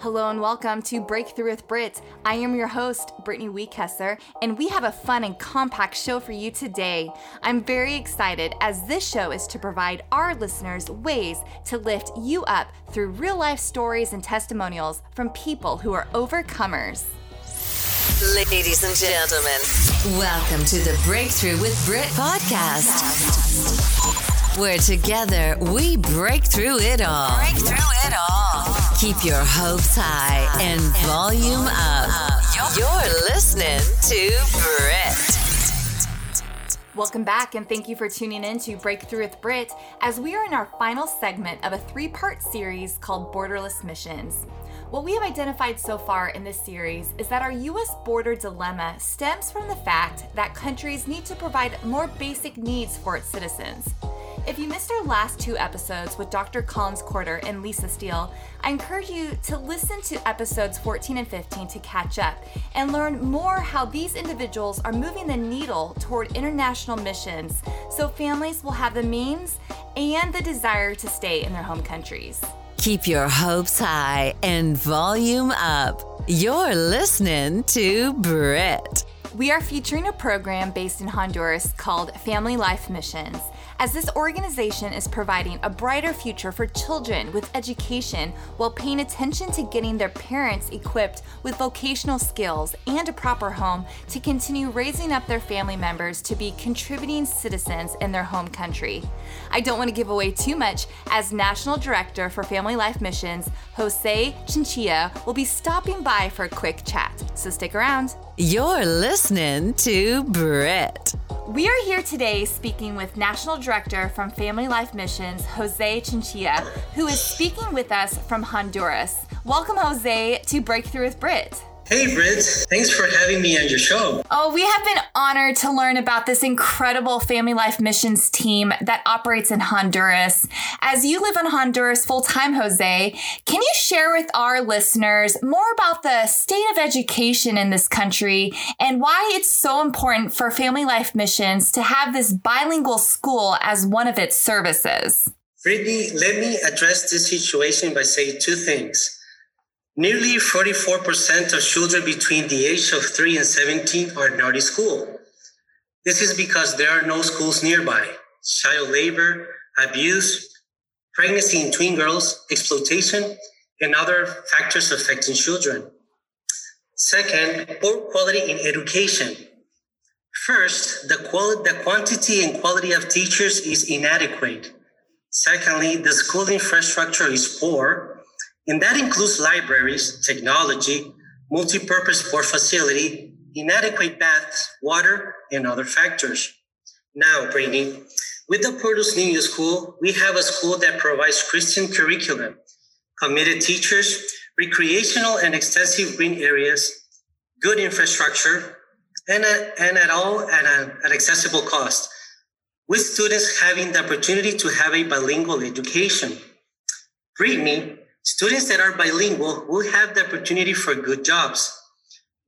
Hello and welcome to Breakthrough with Brit. I am your host, Brittany Weekesser, and we have a fun and compact show for you today. I'm very excited as this show is to provide our listeners ways to lift you up through real life stories and testimonials from people who are overcomers. Ladies and gentlemen, welcome to the Breakthrough with Brit podcast, where together we break through it all. Break through it all. Keep your hopes high and volume up. You're listening to Brit. Welcome back, and thank you for tuning in to Breakthrough with Brit as we are in our final segment of a three part series called Borderless Missions. What we have identified so far in this series is that our U.S. border dilemma stems from the fact that countries need to provide more basic needs for its citizens. If you missed our last two episodes with Dr. Collins Corder and Lisa Steele, I encourage you to listen to episodes 14 and 15 to catch up and learn more how these individuals are moving the needle toward international missions so families will have the means and the desire to stay in their home countries. Keep your hopes high and volume up. You're listening to Brit. We are featuring a program based in Honduras called Family Life Missions as this organization is providing a brighter future for children with education while paying attention to getting their parents equipped with vocational skills and a proper home to continue raising up their family members to be contributing citizens in their home country. I don't want to give away too much as National Director for Family Life Missions, Jose Chinchilla, will be stopping by for a quick chat. So stick around. You're listening to Brit. We are here today speaking with National Director from Family Life Missions, Jose Chinchilla, who is speaking with us from Honduras. Welcome, Jose, to Breakthrough with Brit. Hey, Brit. Thanks for having me on your show. Oh, we have been honored to learn about this incredible Family Life Missions team that operates in Honduras. As you live in Honduras full time, Jose, can you share with our listeners more about the state of education in this country and why it's so important for Family Life Missions to have this bilingual school as one of its services? Brittany, let me address this situation by saying two things. Nearly 44% of children between the age of 3 and 17 are not in school. This is because there are no schools nearby. Child labor, abuse, pregnancy in twin girls, exploitation, and other factors affecting children. Second, poor quality in education. First, the, quality, the quantity and quality of teachers is inadequate. Secondly, the school infrastructure is poor and that includes libraries, technology, multi-purpose sport facility, inadequate baths, water, and other factors. Now, Brittany, with the Portos Niños School, we have a school that provides Christian curriculum, committed teachers, recreational and extensive green areas, good infrastructure, and, a, and at all at an, at accessible cost, with students having the opportunity to have a bilingual education. Brittany, Students that are bilingual will have the opportunity for good jobs,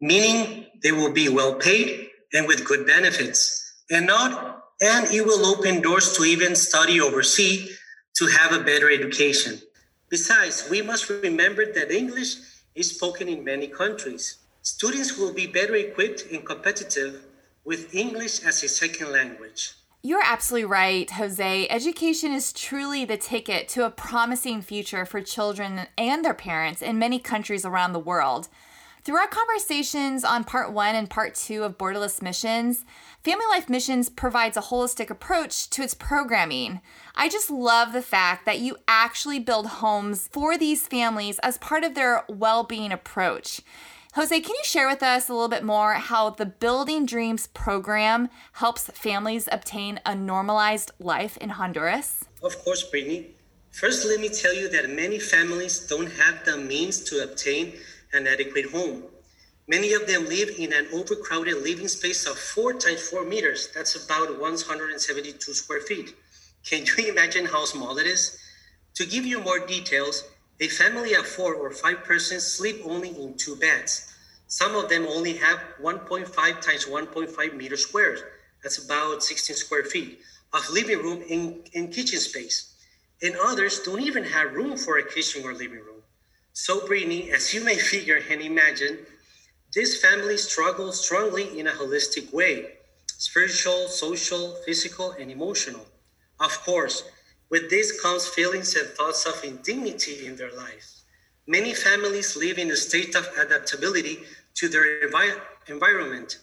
meaning they will be well paid and with good benefits, and not and it will open doors to even study overseas to have a better education. Besides, we must remember that English is spoken in many countries. Students will be better equipped and competitive with English as a second language. You're absolutely right, Jose. Education is truly the ticket to a promising future for children and their parents in many countries around the world. Through our conversations on part one and part two of Borderless Missions, Family Life Missions provides a holistic approach to its programming. I just love the fact that you actually build homes for these families as part of their well being approach. Jose, can you share with us a little bit more how the Building Dreams program helps families obtain a normalized life in Honduras? Of course, Brittany. First, let me tell you that many families don't have the means to obtain an adequate home. Many of them live in an overcrowded living space of four times four meters. That's about 172 square feet. Can you imagine how small it is? To give you more details, a family of four or five persons sleep only in two beds. Some of them only have 1.5 times 1.5 meter squares. That's about 16 square feet of living room and, and kitchen space. And others don't even have room for a kitchen or living room. So, Brittany, as you may figure and imagine, this family struggles strongly in a holistic way spiritual, social, physical, and emotional. Of course, with this comes feelings and thoughts of indignity in their lives. Many families live in a state of adaptability to their envi- environment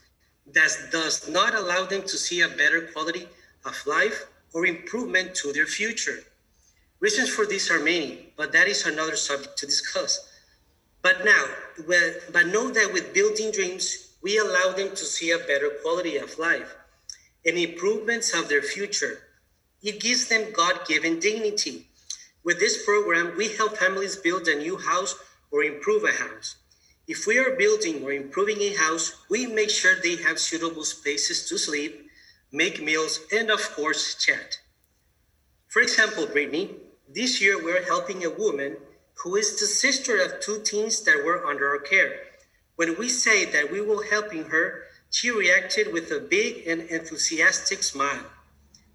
that does not allow them to see a better quality of life or improvement to their future. Reasons for this are many, but that is another subject to discuss. But now, but know that with building dreams, we allow them to see a better quality of life and improvements of their future. It gives them God given dignity. With this program, we help families build a new house or improve a house. If we are building or improving a house, we make sure they have suitable spaces to sleep, make meals, and of course, chat. For example, Brittany, this year we're helping a woman who is the sister of two teens that were under our care. When we say that we will helping her, she reacted with a big and enthusiastic smile.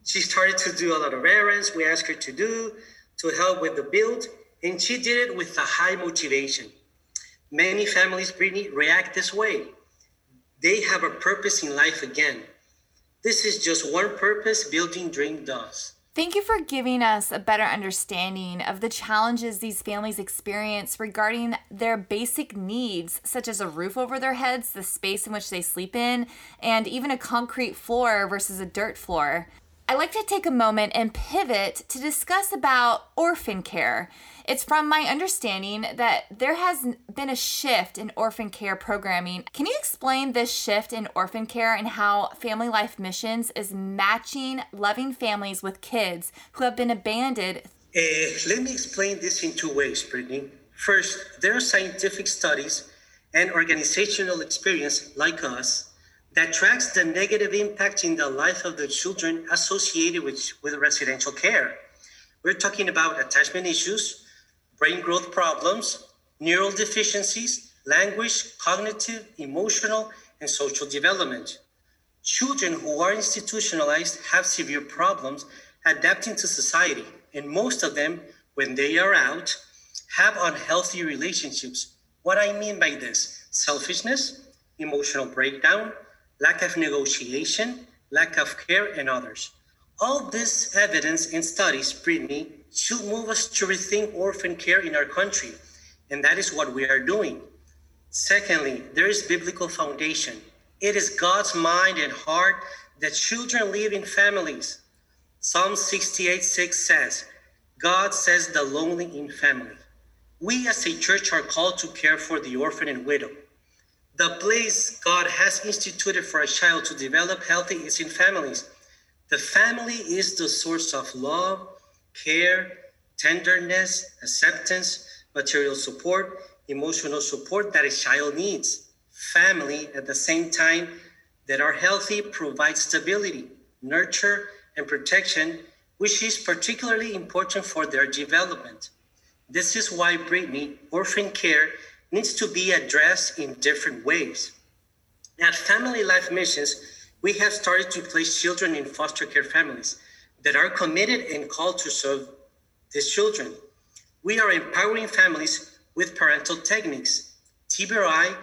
She started to do a lot of errands we asked her to do to help with the build, and she did it with a high motivation. Many families, Brittany, react this way. They have a purpose in life again. This is just one purpose Building Dream does. Thank you for giving us a better understanding of the challenges these families experience regarding their basic needs, such as a roof over their heads, the space in which they sleep in, and even a concrete floor versus a dirt floor. I'd like to take a moment and pivot to discuss about orphan care. It's from my understanding that there has been a shift in orphan care programming. Can you explain this shift in orphan care and how Family Life Missions is matching loving families with kids who have been abandoned? Uh, let me explain this in two ways, Brittany. First, there are scientific studies and organizational experience like us that tracks the negative impact in the life of the children associated with, with residential care. We're talking about attachment issues, brain growth problems, neural deficiencies, language, cognitive, emotional, and social development. Children who are institutionalized have severe problems adapting to society, and most of them, when they are out, have unhealthy relationships. What I mean by this selfishness, emotional breakdown, lack of negotiation, lack of care, and others. All this evidence and studies, Brittany, should move us to rethink orphan care in our country, and that is what we are doing. Secondly, there is biblical foundation. It is God's mind and heart that children live in families. Psalm 68 6 says, God says the lonely in family. We as a church are called to care for the orphan and widow. The place God has instituted for a child to develop healthy is in families. The family is the source of love, care, tenderness, acceptance, material support, emotional support that a child needs. Family, at the same time, that are healthy provide stability, nurture, and protection, which is particularly important for their development. This is why Brittany, orphan care needs to be addressed in different ways. At Family Life Missions, we have started to place children in foster care families that are committed and called to serve these children. We are empowering families with parental techniques. TBRI,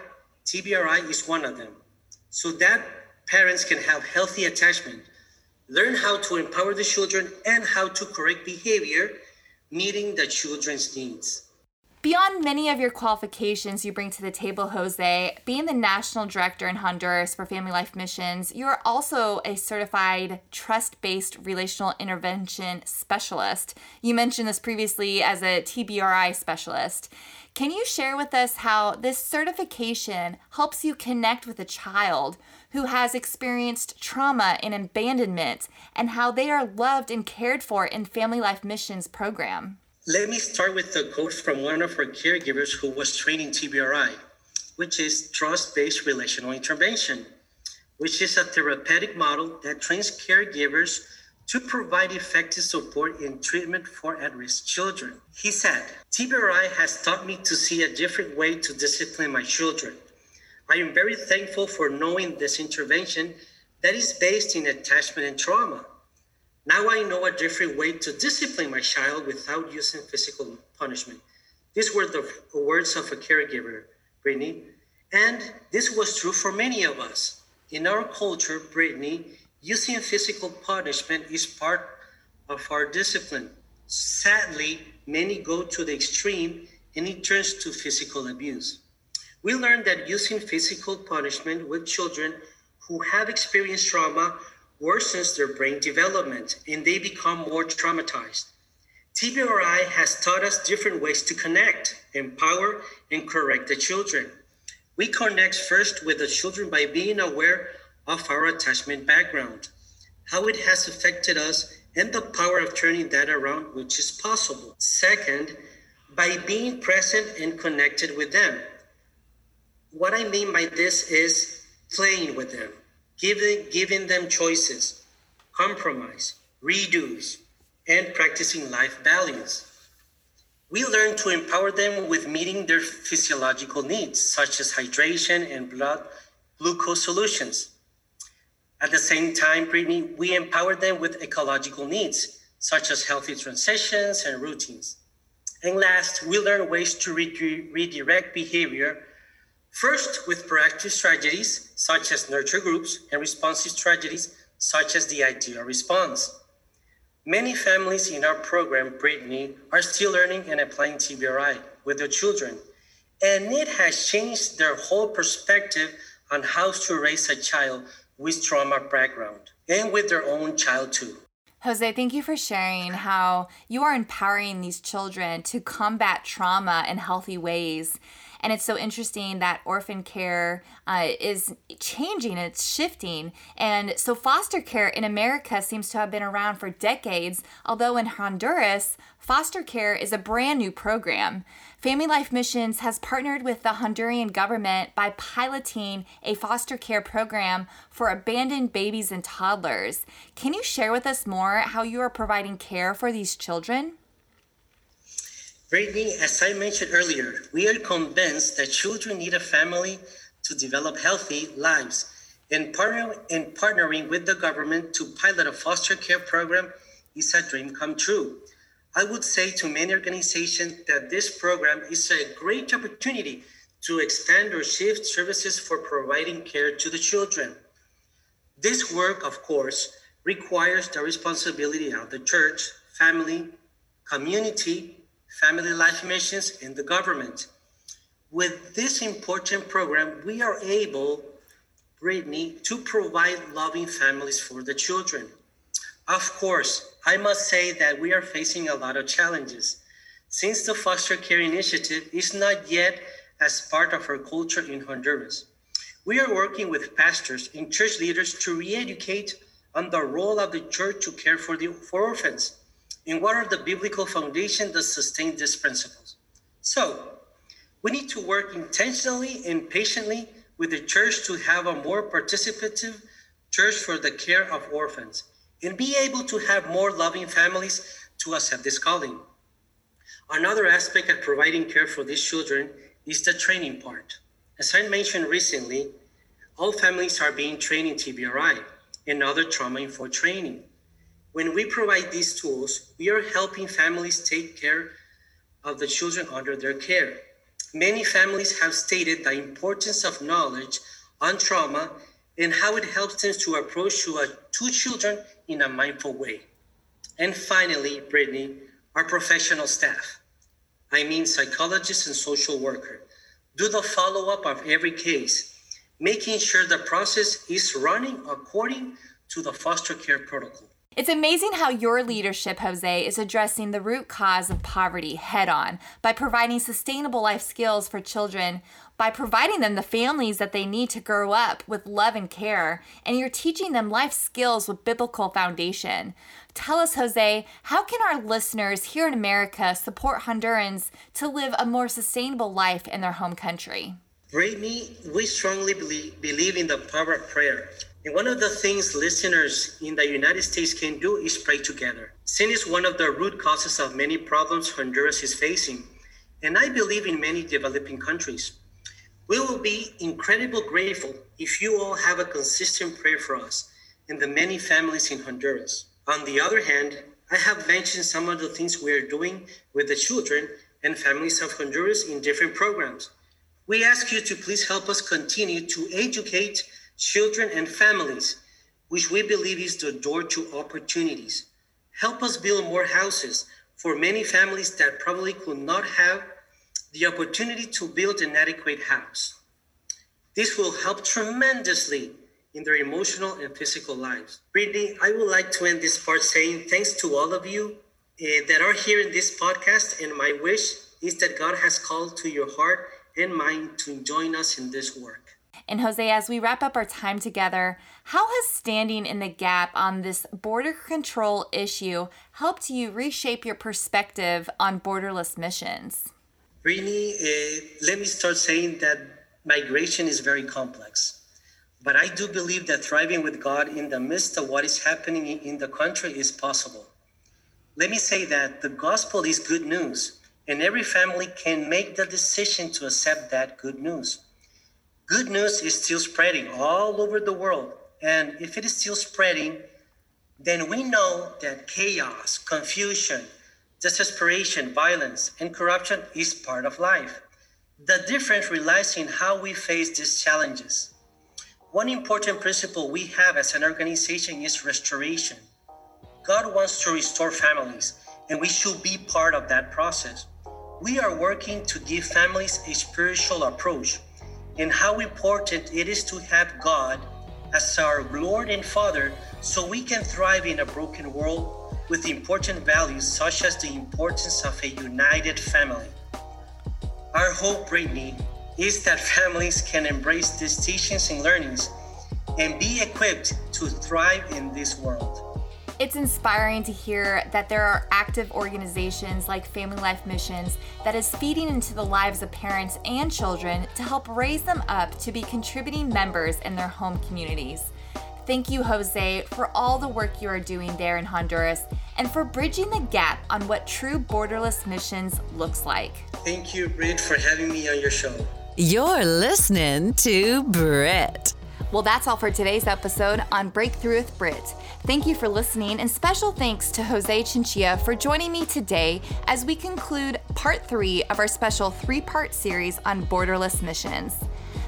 TBRI is one of them, so that parents can have healthy attachment, learn how to empower the children and how to correct behavior, meeting the children's needs. Beyond many of your qualifications you bring to the table, Jose, being the national director in Honduras for Family Life Missions, you are also a certified trust based relational intervention specialist. You mentioned this previously as a TBRI specialist. Can you share with us how this certification helps you connect with a child who has experienced trauma and abandonment and how they are loved and cared for in Family Life Missions program? Let me start with the quote from one of our caregivers who was training TBRI, which is trust based relational intervention, which is a therapeutic model that trains caregivers to provide effective support in treatment for at risk children. He said, TBRI has taught me to see a different way to discipline my children. I am very thankful for knowing this intervention that is based in attachment and trauma. Now I know a different way to discipline my child without using physical punishment. These were the words of a caregiver, Brittany. And this was true for many of us. In our culture, Brittany, using physical punishment is part of our discipline. Sadly, many go to the extreme and it turns to physical abuse. We learned that using physical punishment with children who have experienced trauma worsens their brain development and they become more traumatized. TBRI has taught us different ways to connect, empower, and correct the children. We connect first with the children by being aware of our attachment background, how it has affected us, and the power of turning that around, which is possible. Second, by being present and connected with them. What I mean by this is playing with them, giving, giving them choices, compromise, redos, and practicing life values. We learn to empower them with meeting their physiological needs, such as hydration and blood glucose solutions. At the same time, Brittany, we empower them with ecological needs, such as healthy transitions and routines. And last, we learn ways to re- redirect behavior, first with proactive strategies, such as nurture groups, and responsive strategies, such as the ideal response. Many families in our program, Brittany, are still learning and applying TBRI with their children, and it has changed their whole perspective on how to raise a child with trauma background and with their own child too. Jose, thank you for sharing how you are empowering these children to combat trauma in healthy ways. And it's so interesting that orphan care uh, is changing, it's shifting. And so foster care in America seems to have been around for decades, although in Honduras, foster care is a brand new program. Family Life Missions has partnered with the Honduran government by piloting a foster care program for abandoned babies and toddlers. Can you share with us more how you are providing care for these children? Brittany, as I mentioned earlier, we are convinced that children need a family to develop healthy lives. And, partner, and partnering with the government to pilot a foster care program is a dream come true. I would say to many organizations that this program is a great opportunity to expand or shift services for providing care to the children. This work, of course, requires the responsibility of the church, family, community, family life missions, and the government. With this important program, we are able, Brittany, to provide loving families for the children. Of course, I must say that we are facing a lot of challenges. Since the foster care initiative is not yet as part of our culture in Honduras, we are working with pastors and church leaders to re educate on the role of the church to care for, the, for orphans and what are the biblical foundations that sustain these principles. So, we need to work intentionally and patiently with the church to have a more participative church for the care of orphans and be able to have more loving families to accept this calling. Another aspect of providing care for these children is the training part. As I mentioned recently, all families are being trained in TBRI and other trauma informed training. When we provide these tools, we are helping families take care of the children under their care. Many families have stated the importance of knowledge on trauma and how it helps them to approach to, uh, two children in a mindful way. And finally, Brittany, our professional staff, I mean psychologists and social worker, do the follow up of every case, making sure the process is running according to the foster care protocol. It's amazing how your leadership, Jose, is addressing the root cause of poverty head on by providing sustainable life skills for children, by providing them the families that they need to grow up with love and care, and you're teaching them life skills with biblical foundation. Tell us, Jose, how can our listeners here in America support Hondurans to live a more sustainable life in their home country? Brittany, we strongly believe, believe in the power of prayer. And one of the things listeners in the United States can do is pray together. Sin is one of the root causes of many problems Honduras is facing, and I believe in many developing countries. We will be incredibly grateful if you all have a consistent prayer for us and the many families in Honduras. On the other hand, I have mentioned some of the things we are doing with the children and families of Honduras in different programs. We ask you to please help us continue to educate children and families, which we believe is the door to opportunities. Help us build more houses for many families that probably could not have the opportunity to build an adequate house. This will help tremendously in their emotional and physical lives. Brittany, I would like to end this part saying thanks to all of you uh, that are here in this podcast, and my wish is that God has called to your heart and mind to join us in this work. And Jose, as we wrap up our time together, how has standing in the gap on this border control issue helped you reshape your perspective on borderless missions? Brittany, uh, let me start saying that migration is very complex. But I do believe that thriving with God in the midst of what is happening in the country is possible. Let me say that the gospel is good news, and every family can make the decision to accept that good news. Good news is still spreading all over the world, and if it is still spreading, then we know that chaos, confusion, desperation, violence, and corruption is part of life. The difference relies in how we face these challenges. One important principle we have as an organization is restoration. God wants to restore families, and we should be part of that process. We are working to give families a spiritual approach and how important it is to have God as our Lord and Father so we can thrive in a broken world with important values such as the importance of a united family. Our hope, Brittany, is that families can embrace these teachings and learnings and be equipped to thrive in this world. It's inspiring to hear that there are active organizations like Family Life Missions that is feeding into the lives of parents and children to help raise them up to be contributing members in their home communities. Thank you, Jose, for all the work you are doing there in Honduras and for bridging the gap on what true borderless missions looks like. Thank you, Brit, for having me on your show. You're listening to Brit. Well, that's all for today's episode on Breakthrough with Brit. Thank you for listening, and special thanks to Jose Chinchilla for joining me today as we conclude part three of our special three part series on borderless missions.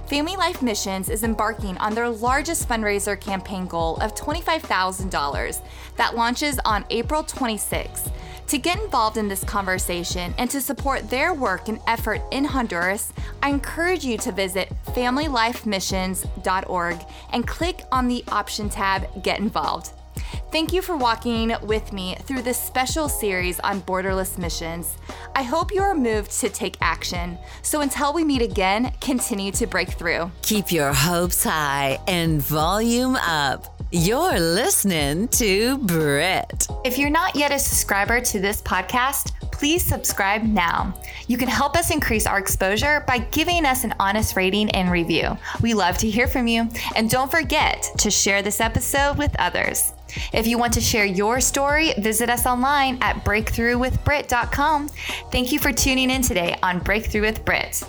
Family Life Missions is embarking on their largest fundraiser campaign goal of $25,000 that launches on April 26. To get involved in this conversation and to support their work and effort in Honduras, I encourage you to visit FamilyLifeMissions.org and click on the option tab Get Involved. Thank you for walking with me through this special series on borderless missions. I hope you are moved to take action. So until we meet again, continue to break through. Keep your hopes high and volume up. You're listening to Brit. If you're not yet a subscriber to this podcast, please subscribe now. You can help us increase our exposure by giving us an honest rating and review. We love to hear from you. And don't forget to share this episode with others. If you want to share your story, visit us online at breakthroughwithbrit.com. Thank you for tuning in today on Breakthrough with Brit.